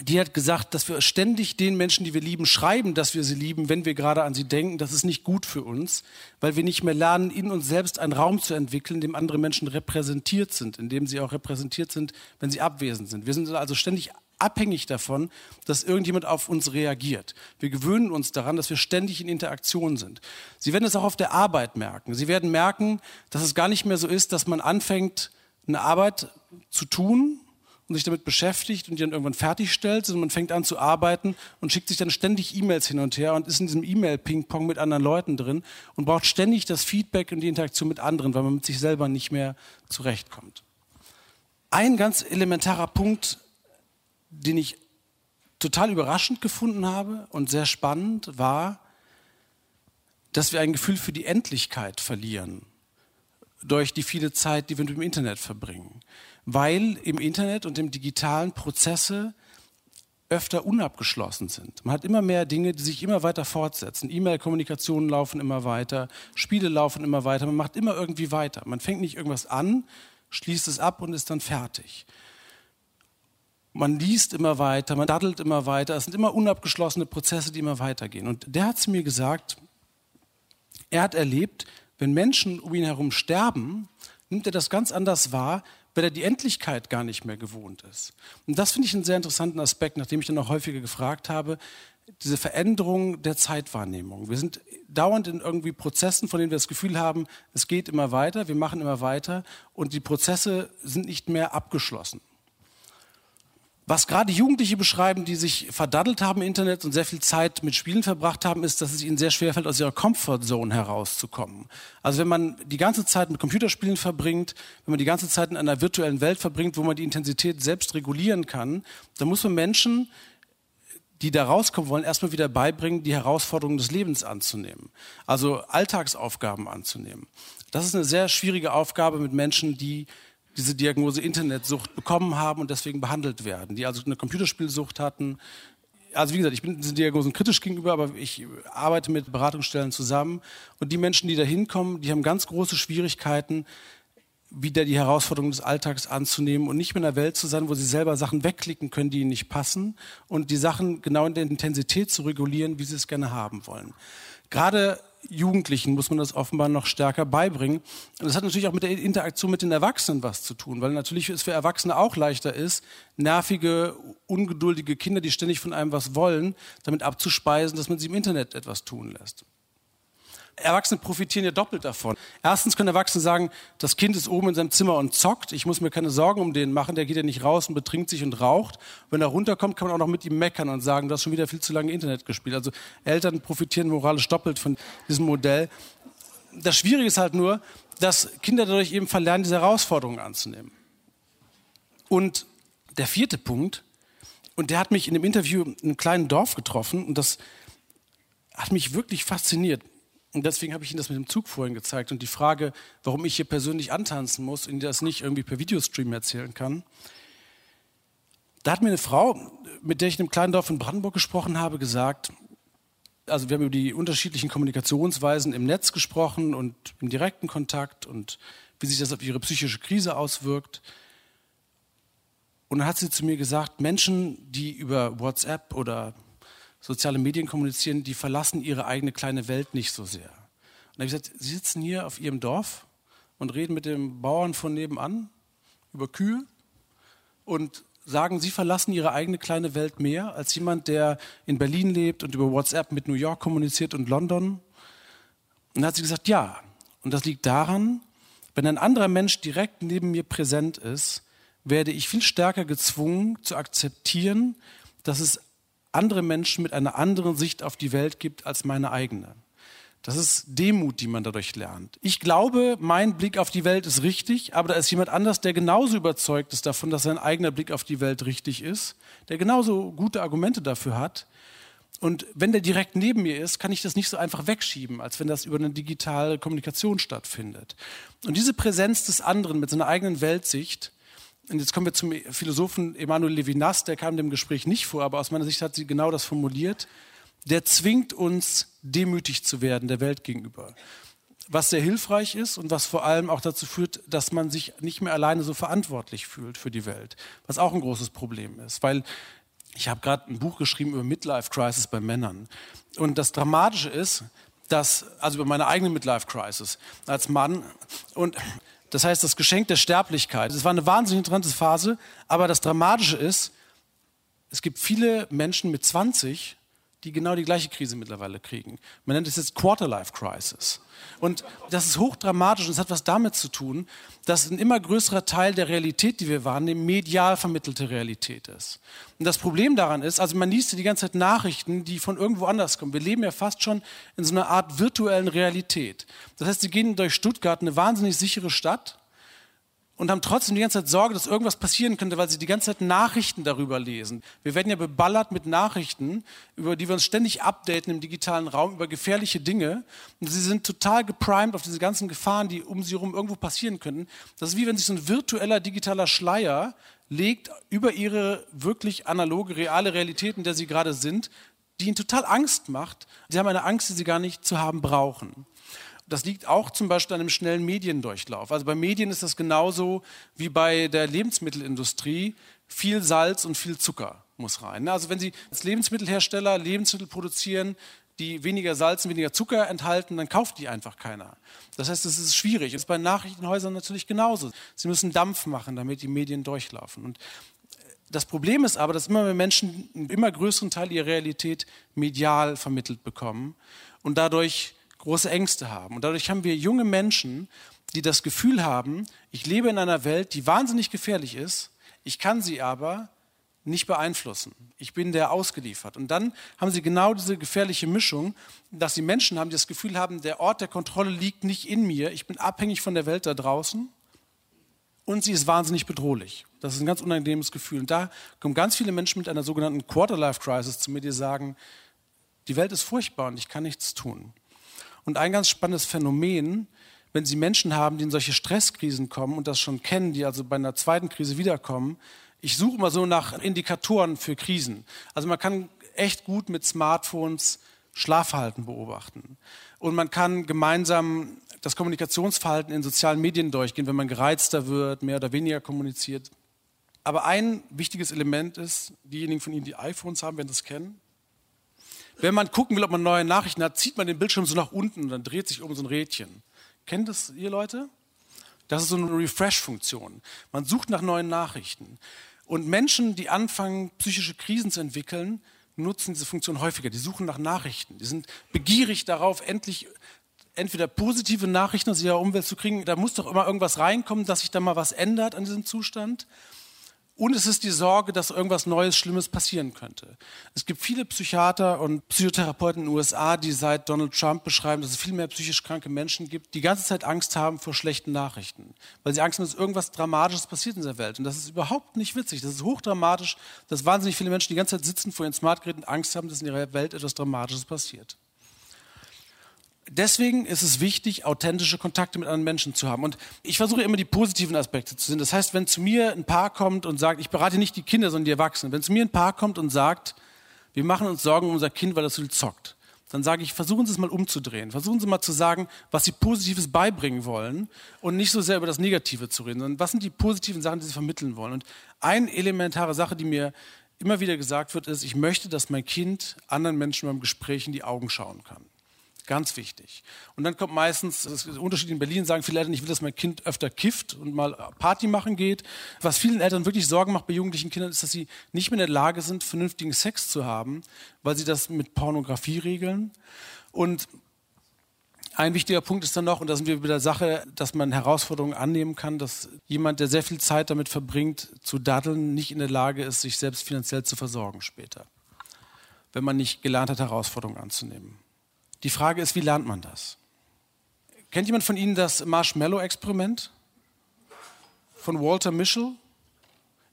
die hat gesagt, dass wir ständig den Menschen, die wir lieben, schreiben, dass wir sie lieben, wenn wir gerade an sie denken. Das ist nicht gut für uns, weil wir nicht mehr lernen, in uns selbst einen Raum zu entwickeln, in dem andere Menschen repräsentiert sind, in dem sie auch repräsentiert sind, wenn sie abwesend sind. Wir sind also ständig abhängig davon, dass irgendjemand auf uns reagiert. Wir gewöhnen uns daran, dass wir ständig in Interaktion sind. Sie werden es auch auf der Arbeit merken. Sie werden merken, dass es gar nicht mehr so ist, dass man anfängt, eine Arbeit zu tun und sich damit beschäftigt und die dann irgendwann fertigstellt, sondern man fängt an zu arbeiten und schickt sich dann ständig E-Mails hin und her und ist in diesem E-Mail-Ping-Pong mit anderen Leuten drin und braucht ständig das Feedback und die Interaktion mit anderen, weil man mit sich selber nicht mehr zurechtkommt. Ein ganz elementarer Punkt, den ich total überraschend gefunden habe und sehr spannend, war, dass wir ein Gefühl für die Endlichkeit verlieren durch die viele Zeit, die wir mit dem Internet verbringen weil im Internet und im digitalen Prozesse öfter unabgeschlossen sind. Man hat immer mehr Dinge, die sich immer weiter fortsetzen. E-Mail-Kommunikationen laufen immer weiter, Spiele laufen immer weiter, man macht immer irgendwie weiter. Man fängt nicht irgendwas an, schließt es ab und ist dann fertig. Man liest immer weiter, man daddelt immer weiter. Es sind immer unabgeschlossene Prozesse, die immer weitergehen. Und der hat zu mir gesagt, er hat erlebt, wenn Menschen um ihn herum sterben, nimmt er das ganz anders wahr, weil er die Endlichkeit gar nicht mehr gewohnt ist. Und das finde ich einen sehr interessanten Aspekt, nachdem ich dann auch häufiger gefragt habe, diese Veränderung der Zeitwahrnehmung. Wir sind dauernd in irgendwie Prozessen, von denen wir das Gefühl haben, es geht immer weiter, wir machen immer weiter und die Prozesse sind nicht mehr abgeschlossen. Was gerade Jugendliche beschreiben, die sich verdaddelt haben im Internet und sehr viel Zeit mit Spielen verbracht haben, ist, dass es ihnen sehr schwer fällt, aus ihrer Comfortzone herauszukommen. Also wenn man die ganze Zeit mit Computerspielen verbringt, wenn man die ganze Zeit in einer virtuellen Welt verbringt, wo man die Intensität selbst regulieren kann, dann muss man Menschen, die da rauskommen wollen, erstmal wieder beibringen, die Herausforderungen des Lebens anzunehmen. Also Alltagsaufgaben anzunehmen. Das ist eine sehr schwierige Aufgabe mit Menschen, die diese Diagnose Internetsucht bekommen haben und deswegen behandelt werden, die also eine Computerspielsucht hatten, also wie gesagt, ich bin diesen Diagnosen kritisch gegenüber, aber ich arbeite mit Beratungsstellen zusammen und die Menschen, die da hinkommen, die haben ganz große Schwierigkeiten, wieder die Herausforderung des Alltags anzunehmen und nicht mehr in einer Welt zu sein, wo sie selber Sachen wegklicken können, die ihnen nicht passen und die Sachen genau in der Intensität zu regulieren, wie sie es gerne haben wollen. Gerade Jugendlichen muss man das offenbar noch stärker beibringen. Und das hat natürlich auch mit der Interaktion mit den Erwachsenen was zu tun, weil natürlich es für Erwachsene auch leichter ist, nervige, ungeduldige Kinder, die ständig von einem was wollen, damit abzuspeisen, dass man sie im Internet etwas tun lässt. Erwachsene profitieren ja doppelt davon. Erstens können Erwachsene sagen, das Kind ist oben in seinem Zimmer und zockt. Ich muss mir keine Sorgen um den machen. Der geht ja nicht raus und betrinkt sich und raucht. Wenn er runterkommt, kann man auch noch mit ihm meckern und sagen, du hast schon wieder viel zu lange Internet gespielt. Also Eltern profitieren moralisch doppelt von diesem Modell. Das Schwierige ist halt nur, dass Kinder dadurch eben verlernen, diese Herausforderungen anzunehmen. Und der vierte Punkt, und der hat mich in dem Interview in einem kleinen Dorf getroffen und das hat mich wirklich fasziniert. Und deswegen habe ich Ihnen das mit dem Zug vorhin gezeigt und die Frage, warum ich hier persönlich antanzen muss und das nicht irgendwie per Videostream erzählen kann. Da hat mir eine Frau, mit der ich in einem kleinen Dorf in Brandenburg gesprochen habe, gesagt, also wir haben über die unterschiedlichen Kommunikationsweisen im Netz gesprochen und im direkten Kontakt und wie sich das auf ihre psychische Krise auswirkt. Und dann hat sie zu mir gesagt, Menschen, die über WhatsApp oder soziale Medien kommunizieren, die verlassen ihre eigene kleine Welt nicht so sehr. Und da habe ich gesagt, Sie sitzen hier auf Ihrem Dorf und reden mit dem Bauern von nebenan über Kühe und sagen, Sie verlassen Ihre eigene kleine Welt mehr als jemand, der in Berlin lebt und über WhatsApp mit New York kommuniziert und London. Und dann hat sie gesagt, ja. Und das liegt daran, wenn ein anderer Mensch direkt neben mir präsent ist, werde ich viel stärker gezwungen zu akzeptieren, dass es andere Menschen mit einer anderen Sicht auf die Welt gibt als meine eigene. Das ist Demut, die man dadurch lernt. Ich glaube, mein Blick auf die Welt ist richtig, aber da ist jemand anders, der genauso überzeugt ist davon, dass sein eigener Blick auf die Welt richtig ist, der genauso gute Argumente dafür hat. Und wenn der direkt neben mir ist, kann ich das nicht so einfach wegschieben, als wenn das über eine digitale Kommunikation stattfindet. Und diese Präsenz des anderen mit seiner eigenen Weltsicht, und jetzt kommen wir zum Philosophen Emanuel Levinas, der kam dem Gespräch nicht vor, aber aus meiner Sicht hat sie genau das formuliert. Der zwingt uns, demütig zu werden der Welt gegenüber. Was sehr hilfreich ist und was vor allem auch dazu führt, dass man sich nicht mehr alleine so verantwortlich fühlt für die Welt. Was auch ein großes Problem ist, weil ich habe gerade ein Buch geschrieben über Midlife Crisis bei Männern. Und das Dramatische ist, dass, also über meine eigene Midlife Crisis als Mann. Und das heißt, das Geschenk der Sterblichkeit. Es war eine wahnsinnig interessante Phase, aber das Dramatische ist, es gibt viele Menschen mit 20, die genau die gleiche Krise mittlerweile kriegen. Man nennt es jetzt Quarterlife Crisis. Und das ist hochdramatisch und es hat was damit zu tun, dass ein immer größerer Teil der Realität, die wir wahrnehmen, medial vermittelte Realität ist. Und das Problem daran ist, also man liest ja die ganze Zeit Nachrichten, die von irgendwo anders kommen. Wir leben ja fast schon in so einer Art virtuellen Realität. Das heißt, sie gehen durch Stuttgart, eine wahnsinnig sichere Stadt, und haben trotzdem die ganze Zeit Sorge, dass irgendwas passieren könnte, weil sie die ganze Zeit Nachrichten darüber lesen. Wir werden ja beballert mit Nachrichten, über die wir uns ständig updaten im digitalen Raum, über gefährliche Dinge. Und sie sind total geprimed auf diese ganzen Gefahren, die um sie herum irgendwo passieren könnten. Das ist wie wenn sich so ein virtueller digitaler Schleier legt über ihre wirklich analoge, reale Realität, in der sie gerade sind, die ihnen total Angst macht. Sie haben eine Angst, die sie gar nicht zu haben brauchen. Das liegt auch zum Beispiel an einem schnellen Mediendurchlauf. Also bei Medien ist das genauso wie bei der Lebensmittelindustrie. Viel Salz und viel Zucker muss rein. Also wenn Sie als Lebensmittelhersteller Lebensmittel produzieren, die weniger Salz und weniger Zucker enthalten, dann kauft die einfach keiner. Das heißt, es ist schwierig. Das ist bei Nachrichtenhäusern natürlich genauso. Sie müssen Dampf machen, damit die Medien durchlaufen. Und das Problem ist aber, dass immer mehr Menschen einen immer größeren Teil ihrer Realität medial vermittelt bekommen und dadurch große Ängste haben. Und dadurch haben wir junge Menschen, die das Gefühl haben, ich lebe in einer Welt, die wahnsinnig gefährlich ist, ich kann sie aber nicht beeinflussen. Ich bin der ausgeliefert. Und dann haben sie genau diese gefährliche Mischung, dass sie Menschen haben, die das Gefühl haben, der Ort der Kontrolle liegt nicht in mir, ich bin abhängig von der Welt da draußen und sie ist wahnsinnig bedrohlich. Das ist ein ganz unangenehmes Gefühl. Und da kommen ganz viele Menschen mit einer sogenannten Quarter-Life-Crisis zu mir, die sagen, die Welt ist furchtbar und ich kann nichts tun. Und ein ganz spannendes Phänomen, wenn Sie Menschen haben, die in solche Stresskrisen kommen und das schon kennen, die also bei einer zweiten Krise wiederkommen, ich suche immer so nach Indikatoren für Krisen. Also man kann echt gut mit Smartphones Schlafverhalten beobachten. Und man kann gemeinsam das Kommunikationsverhalten in sozialen Medien durchgehen, wenn man gereizter wird, mehr oder weniger kommuniziert. Aber ein wichtiges Element ist, diejenigen von Ihnen, die iPhones haben, werden das kennen. Wenn man gucken will, ob man neue Nachrichten hat, zieht man den Bildschirm so nach unten und dann dreht sich um so ein Rädchen. Kennt das ihr Leute? Das ist so eine Refresh-Funktion. Man sucht nach neuen Nachrichten. Und Menschen, die anfangen, psychische Krisen zu entwickeln, nutzen diese Funktion häufiger. Die suchen nach Nachrichten. Die sind begierig darauf, endlich entweder positive Nachrichten aus ihrer Umwelt zu kriegen. Da muss doch immer irgendwas reinkommen, dass sich da mal was ändert an diesem Zustand. Und es ist die Sorge, dass irgendwas Neues, Schlimmes passieren könnte. Es gibt viele Psychiater und Psychotherapeuten in den USA, die seit Donald Trump beschreiben, dass es viel mehr psychisch kranke Menschen gibt, die die ganze Zeit Angst haben vor schlechten Nachrichten. Weil sie Angst haben, dass irgendwas Dramatisches passiert in dieser Welt. Und das ist überhaupt nicht witzig. Das ist hochdramatisch, dass wahnsinnig viele Menschen die ganze Zeit sitzen vor ihren Smartgeräten und Angst haben, dass in ihrer Welt etwas Dramatisches passiert deswegen ist es wichtig, authentische Kontakte mit anderen Menschen zu haben. Und ich versuche immer die positiven Aspekte zu sehen. Das heißt, wenn zu mir ein Paar kommt und sagt, ich berate nicht die Kinder, sondern die Erwachsenen. Wenn zu mir ein Paar kommt und sagt, wir machen uns Sorgen um unser Kind, weil das so viel zockt, dann sage ich, versuchen Sie es mal umzudrehen. Versuchen Sie mal zu sagen, was Sie Positives beibringen wollen und nicht so sehr über das Negative zu reden, sondern was sind die positiven Sachen, die Sie vermitteln wollen. Und eine elementare Sache, die mir immer wieder gesagt wird, ist, ich möchte, dass mein Kind anderen Menschen beim Gespräch in die Augen schauen kann. Ganz wichtig. Und dann kommt meistens, das ist Unterschied in Berlin, sagen viele Eltern, ich will, dass mein Kind öfter kifft und mal Party machen geht. Was vielen Eltern wirklich Sorgen macht bei jugendlichen Kindern, ist, dass sie nicht mehr in der Lage sind, vernünftigen Sex zu haben, weil sie das mit Pornografie regeln. Und ein wichtiger Punkt ist dann noch, und da sind wir bei der Sache, dass man Herausforderungen annehmen kann, dass jemand, der sehr viel Zeit damit verbringt, zu daddeln, nicht in der Lage ist, sich selbst finanziell zu versorgen später. Wenn man nicht gelernt hat, Herausforderungen anzunehmen. Die Frage ist, wie lernt man das? Kennt jemand von Ihnen das Marshmallow-Experiment von Walter Mischel?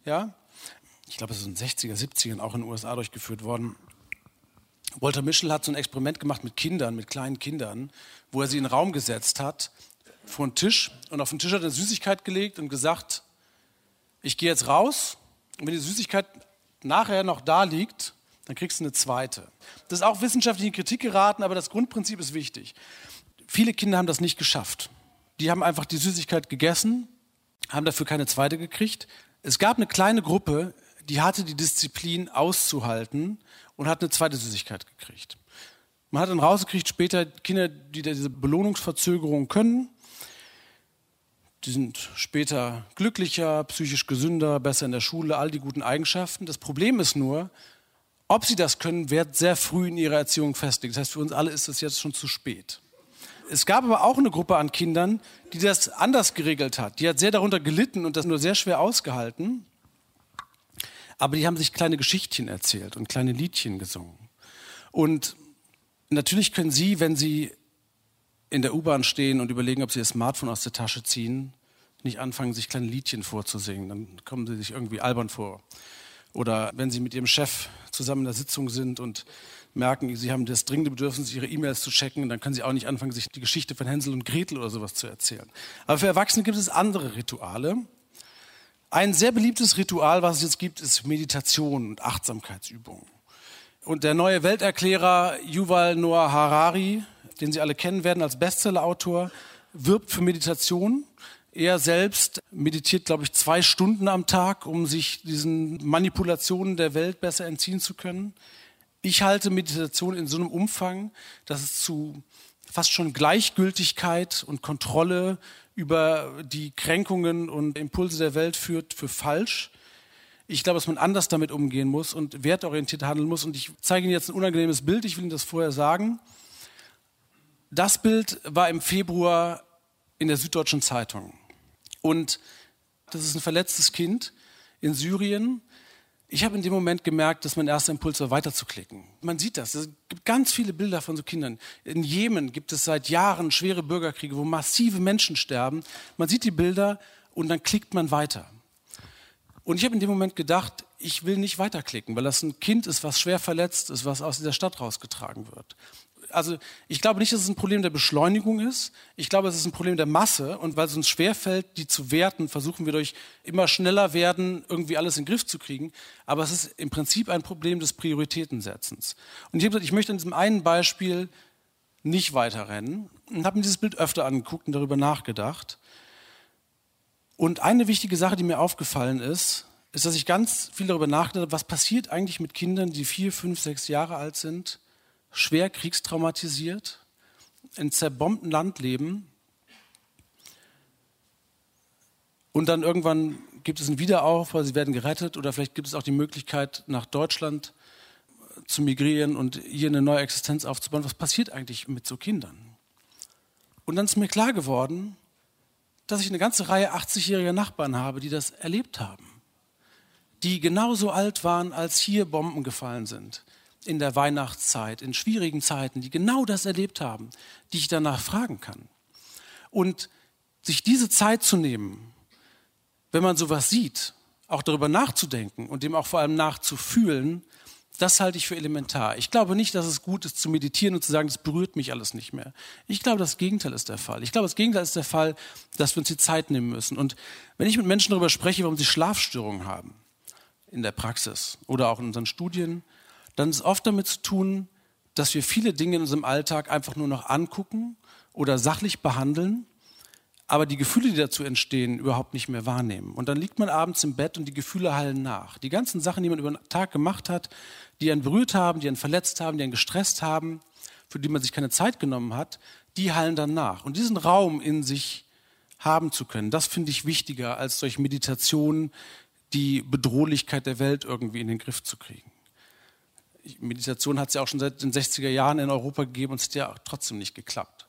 Ja? Ich glaube, es ist in den 60er, 70ern auch in den USA durchgeführt worden. Walter Mischel hat so ein Experiment gemacht mit Kindern, mit kleinen Kindern, wo er sie in den Raum gesetzt hat, vor einen Tisch und auf den Tisch hat er eine Süßigkeit gelegt und gesagt, ich gehe jetzt raus und wenn die Süßigkeit nachher noch da liegt, dann kriegst du eine zweite. Das ist auch wissenschaftliche Kritik geraten, aber das Grundprinzip ist wichtig. Viele Kinder haben das nicht geschafft. Die haben einfach die Süßigkeit gegessen, haben dafür keine zweite gekriegt. Es gab eine kleine Gruppe, die hatte die Disziplin auszuhalten und hat eine zweite Süßigkeit gekriegt. Man hat dann rausgekriegt, später Kinder, die diese Belohnungsverzögerung können, die sind später glücklicher, psychisch gesünder, besser in der Schule, all die guten Eigenschaften. Das Problem ist nur, ob sie das können, wird sehr früh in ihrer Erziehung festgelegt. Das heißt, für uns alle ist es jetzt schon zu spät. Es gab aber auch eine Gruppe an Kindern, die das anders geregelt hat. Die hat sehr darunter gelitten und das nur sehr schwer ausgehalten. Aber die haben sich kleine Geschichtchen erzählt und kleine Liedchen gesungen. Und natürlich können Sie, wenn Sie in der U-Bahn stehen und überlegen, ob Sie Ihr Smartphone aus der Tasche ziehen, nicht anfangen, sich kleine Liedchen vorzusingen. Dann kommen Sie sich irgendwie albern vor. Oder wenn Sie mit Ihrem Chef zusammen in der Sitzung sind und merken, Sie haben das dringende Bedürfnis, Ihre E-Mails zu checken, dann können Sie auch nicht anfangen, sich die Geschichte von Hänsel und Gretel oder sowas zu erzählen. Aber für Erwachsene gibt es andere Rituale. Ein sehr beliebtes Ritual, was es jetzt gibt, ist Meditation und Achtsamkeitsübungen. Und der neue Welterklärer Yuval Noah Harari, den Sie alle kennen werden als Bestsellerautor, wirbt für Meditation er selbst meditiert, glaube ich, zwei Stunden am Tag, um sich diesen Manipulationen der Welt besser entziehen zu können. Ich halte Meditation in so einem Umfang, dass es zu fast schon Gleichgültigkeit und Kontrolle über die Kränkungen und Impulse der Welt führt, für falsch. Ich glaube, dass man anders damit umgehen muss und wertorientiert handeln muss. Und ich zeige Ihnen jetzt ein unangenehmes Bild. Ich will Ihnen das vorher sagen. Das Bild war im Februar in der Süddeutschen Zeitung. Und das ist ein verletztes Kind in Syrien. Ich habe in dem Moment gemerkt, dass mein erster Impuls war, weiterzuklicken. Man sieht das. Es gibt ganz viele Bilder von so Kindern. In Jemen gibt es seit Jahren schwere Bürgerkriege, wo massive Menschen sterben. Man sieht die Bilder und dann klickt man weiter. Und ich habe in dem Moment gedacht, ich will nicht weiterklicken, weil das ein Kind ist, was schwer verletzt ist, was aus dieser Stadt rausgetragen wird. Also ich glaube nicht, dass es ein Problem der Beschleunigung ist. Ich glaube, es ist ein Problem der Masse. Und weil es uns schwerfällt, die zu werten, versuchen wir durch immer schneller werden, irgendwie alles in den Griff zu kriegen. Aber es ist im Prinzip ein Problem des Prioritätensetzens. Und ich habe gesagt, ich möchte in diesem einen Beispiel nicht weiterrennen und habe mir dieses Bild öfter angeguckt und darüber nachgedacht. Und eine wichtige Sache, die mir aufgefallen ist, ist, dass ich ganz viel darüber nachgedacht habe, was passiert eigentlich mit Kindern, die vier, fünf, sechs Jahre alt sind, schwer kriegstraumatisiert, in zerbombten Land leben und dann irgendwann gibt es einen Wiederaufbau, sie werden gerettet oder vielleicht gibt es auch die Möglichkeit, nach Deutschland zu migrieren und hier eine neue Existenz aufzubauen. Was passiert eigentlich mit so Kindern? Und dann ist mir klar geworden, dass ich eine ganze Reihe 80-jähriger Nachbarn habe, die das erlebt haben. Die genauso alt waren, als hier Bomben gefallen sind. In der Weihnachtszeit, in schwierigen Zeiten, die genau das erlebt haben, die ich danach fragen kann. Und sich diese Zeit zu nehmen, wenn man sowas sieht, auch darüber nachzudenken und dem auch vor allem nachzufühlen, das halte ich für elementar. Ich glaube nicht, dass es gut ist zu meditieren und zu sagen, das berührt mich alles nicht mehr. Ich glaube, das Gegenteil ist der Fall. Ich glaube, das Gegenteil ist der Fall, dass wir uns die Zeit nehmen müssen. Und wenn ich mit Menschen darüber spreche, warum sie Schlafstörungen haben, in der Praxis oder auch in unseren Studien, dann ist es oft damit zu tun, dass wir viele Dinge in unserem Alltag einfach nur noch angucken oder sachlich behandeln aber die Gefühle, die dazu entstehen, überhaupt nicht mehr wahrnehmen. Und dann liegt man abends im Bett und die Gefühle hallen nach. Die ganzen Sachen, die man über den Tag gemacht hat, die einen berührt haben, die einen verletzt haben, die einen gestresst haben, für die man sich keine Zeit genommen hat, die hallen dann nach. Und diesen Raum in sich haben zu können, das finde ich wichtiger, als durch Meditation die Bedrohlichkeit der Welt irgendwie in den Griff zu kriegen. Meditation hat es ja auch schon seit den 60er Jahren in Europa gegeben und es hat ja trotzdem nicht geklappt.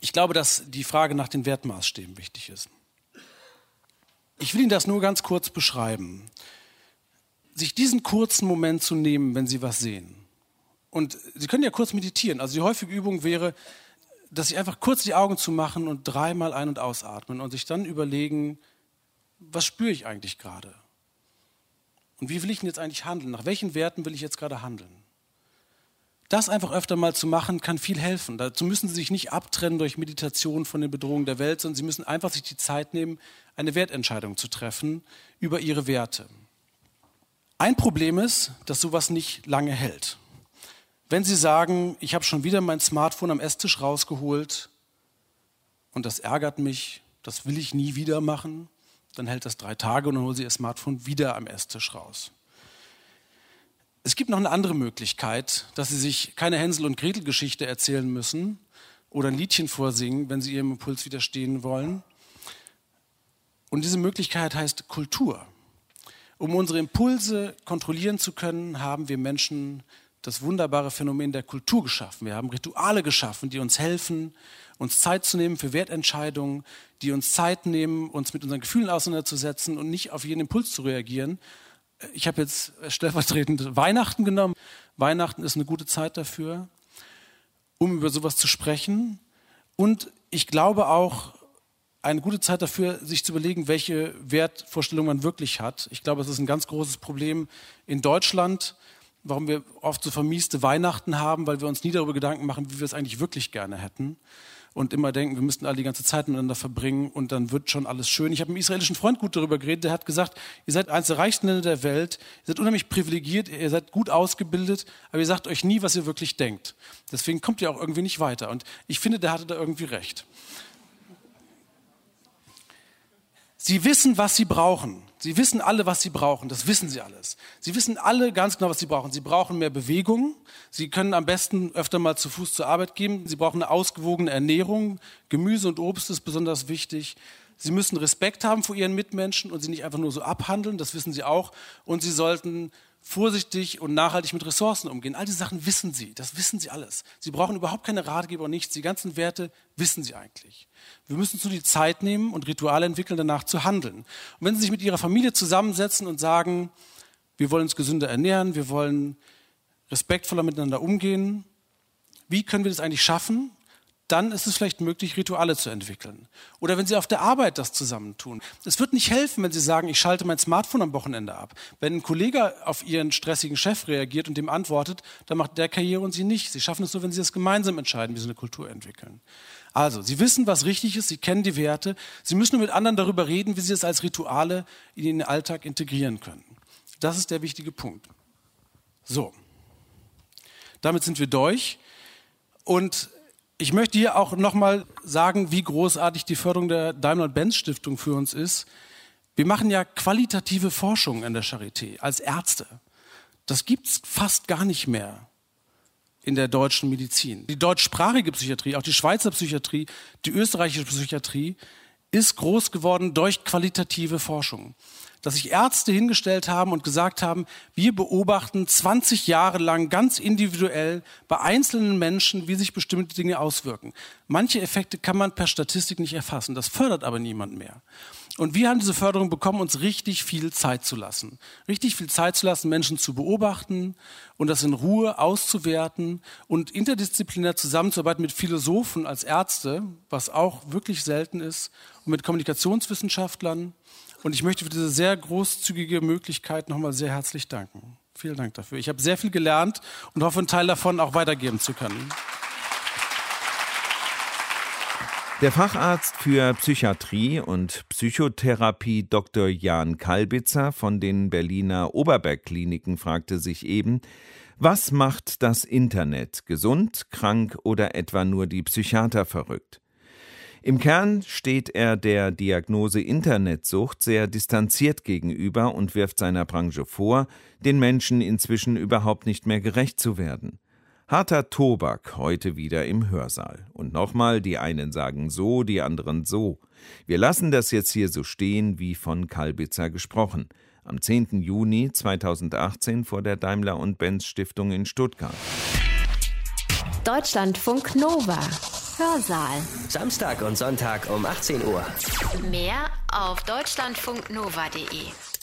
Ich glaube, dass die Frage nach den Wertmaßstäben wichtig ist. Ich will Ihnen das nur ganz kurz beschreiben. Sich diesen kurzen Moment zu nehmen, wenn Sie was sehen. Und Sie können ja kurz meditieren. Also die häufige Übung wäre, dass Sie einfach kurz die Augen zu machen und dreimal ein- und ausatmen und sich dann überlegen, was spüre ich eigentlich gerade? Und wie will ich denn jetzt eigentlich handeln? Nach welchen Werten will ich jetzt gerade handeln? Das einfach öfter mal zu machen, kann viel helfen. Dazu müssen Sie sich nicht abtrennen durch Meditation von den Bedrohungen der Welt, sondern Sie müssen einfach sich die Zeit nehmen, eine Wertentscheidung zu treffen über Ihre Werte. Ein Problem ist, dass sowas nicht lange hält. Wenn Sie sagen, ich habe schon wieder mein Smartphone am Esstisch rausgeholt und das ärgert mich, das will ich nie wieder machen, dann hält das drei Tage und dann holen Sie Ihr Smartphone wieder am Esstisch raus. Es gibt noch eine andere Möglichkeit, dass Sie sich keine Hänsel- und Gretel-Geschichte erzählen müssen oder ein Liedchen vorsingen, wenn Sie Ihrem Impuls widerstehen wollen. Und diese Möglichkeit heißt Kultur. Um unsere Impulse kontrollieren zu können, haben wir Menschen das wunderbare Phänomen der Kultur geschaffen. Wir haben Rituale geschaffen, die uns helfen, uns Zeit zu nehmen für Wertentscheidungen, die uns Zeit nehmen, uns mit unseren Gefühlen auseinanderzusetzen und nicht auf jeden Impuls zu reagieren, ich habe jetzt stellvertretend Weihnachten genommen. Weihnachten ist eine gute Zeit dafür, um über sowas zu sprechen. Und ich glaube auch, eine gute Zeit dafür, sich zu überlegen, welche Wertvorstellung man wirklich hat. Ich glaube, es ist ein ganz großes Problem in Deutschland, warum wir oft so vermieste Weihnachten haben, weil wir uns nie darüber Gedanken machen, wie wir es eigentlich wirklich gerne hätten und immer denken, wir müssten alle die ganze Zeit miteinander verbringen und dann wird schon alles schön. Ich habe mit einem israelischen Freund gut darüber geredet, der hat gesagt, ihr seid eines der reichsten Länder der Welt, ihr seid unheimlich privilegiert, ihr seid gut ausgebildet, aber ihr sagt euch nie, was ihr wirklich denkt. Deswegen kommt ihr auch irgendwie nicht weiter. Und ich finde, der hatte da irgendwie recht. Sie wissen, was sie brauchen. Sie wissen alle, was sie brauchen. Das wissen sie alles. Sie wissen alle ganz genau, was sie brauchen. Sie brauchen mehr Bewegung. Sie können am besten öfter mal zu Fuß zur Arbeit gehen. Sie brauchen eine ausgewogene Ernährung. Gemüse und Obst ist besonders wichtig. Sie müssen Respekt haben vor ihren Mitmenschen und sie nicht einfach nur so abhandeln. Das wissen sie auch. Und sie sollten vorsichtig und nachhaltig mit Ressourcen umgehen. All diese Sachen wissen Sie, das wissen Sie alles. Sie brauchen überhaupt keine Ratgeber und nichts. Die ganzen Werte wissen Sie eigentlich. Wir müssen nur die Zeit nehmen und Rituale entwickeln, danach zu handeln. Und wenn Sie sich mit Ihrer Familie zusammensetzen und sagen, wir wollen uns gesünder ernähren, wir wollen respektvoller miteinander umgehen, wie können wir das eigentlich schaffen? Dann ist es vielleicht möglich, Rituale zu entwickeln. Oder wenn Sie auf der Arbeit das zusammentun. Es wird nicht helfen, wenn Sie sagen, ich schalte mein Smartphone am Wochenende ab. Wenn ein Kollege auf Ihren stressigen Chef reagiert und dem antwortet, dann macht der Karriere und Sie nicht. Sie schaffen es nur, wenn Sie das gemeinsam entscheiden, wie Sie eine Kultur entwickeln. Also, Sie wissen, was richtig ist, Sie kennen die Werte. Sie müssen nur mit anderen darüber reden, wie Sie es als Rituale in den Alltag integrieren können. Das ist der wichtige Punkt. So. Damit sind wir durch. Und ich möchte hier auch nochmal sagen, wie großartig die Förderung der Daimler-Benz-Stiftung für uns ist. Wir machen ja qualitative Forschung an der Charité als Ärzte. Das gibt's fast gar nicht mehr in der deutschen Medizin. Die deutschsprachige Psychiatrie, auch die Schweizer Psychiatrie, die österreichische Psychiatrie ist groß geworden durch qualitative Forschung dass sich Ärzte hingestellt haben und gesagt haben, wir beobachten 20 Jahre lang ganz individuell bei einzelnen Menschen, wie sich bestimmte Dinge auswirken. Manche Effekte kann man per Statistik nicht erfassen, das fördert aber niemand mehr. Und wir haben diese Förderung bekommen, uns richtig viel Zeit zu lassen. Richtig viel Zeit zu lassen, Menschen zu beobachten und das in Ruhe auszuwerten und interdisziplinär zusammenzuarbeiten mit Philosophen als Ärzte, was auch wirklich selten ist, und mit Kommunikationswissenschaftlern und ich möchte für diese sehr großzügige Möglichkeit nochmal sehr herzlich danken. Vielen Dank dafür. Ich habe sehr viel gelernt und hoffe, einen Teil davon auch weitergeben zu können. Der Facharzt für Psychiatrie und Psychotherapie Dr. Jan Kalbitzer von den Berliner Oberberg-Kliniken fragte sich eben, was macht das Internet gesund, krank oder etwa nur die Psychiater verrückt? Im Kern steht er der Diagnose Internetsucht sehr distanziert gegenüber und wirft seiner Branche vor, den Menschen inzwischen überhaupt nicht mehr gerecht zu werden. Harter Tobak heute wieder im Hörsaal. Und nochmal, die einen sagen so, die anderen so. Wir lassen das jetzt hier so stehen, wie von Kalbitzer gesprochen. Am 10. Juni 2018 vor der Daimler und Benz Stiftung in Stuttgart. Deutschlandfunk Nova. Hörsaal. Samstag und Sonntag um 18 Uhr. Mehr auf deutschlandfunknova.de.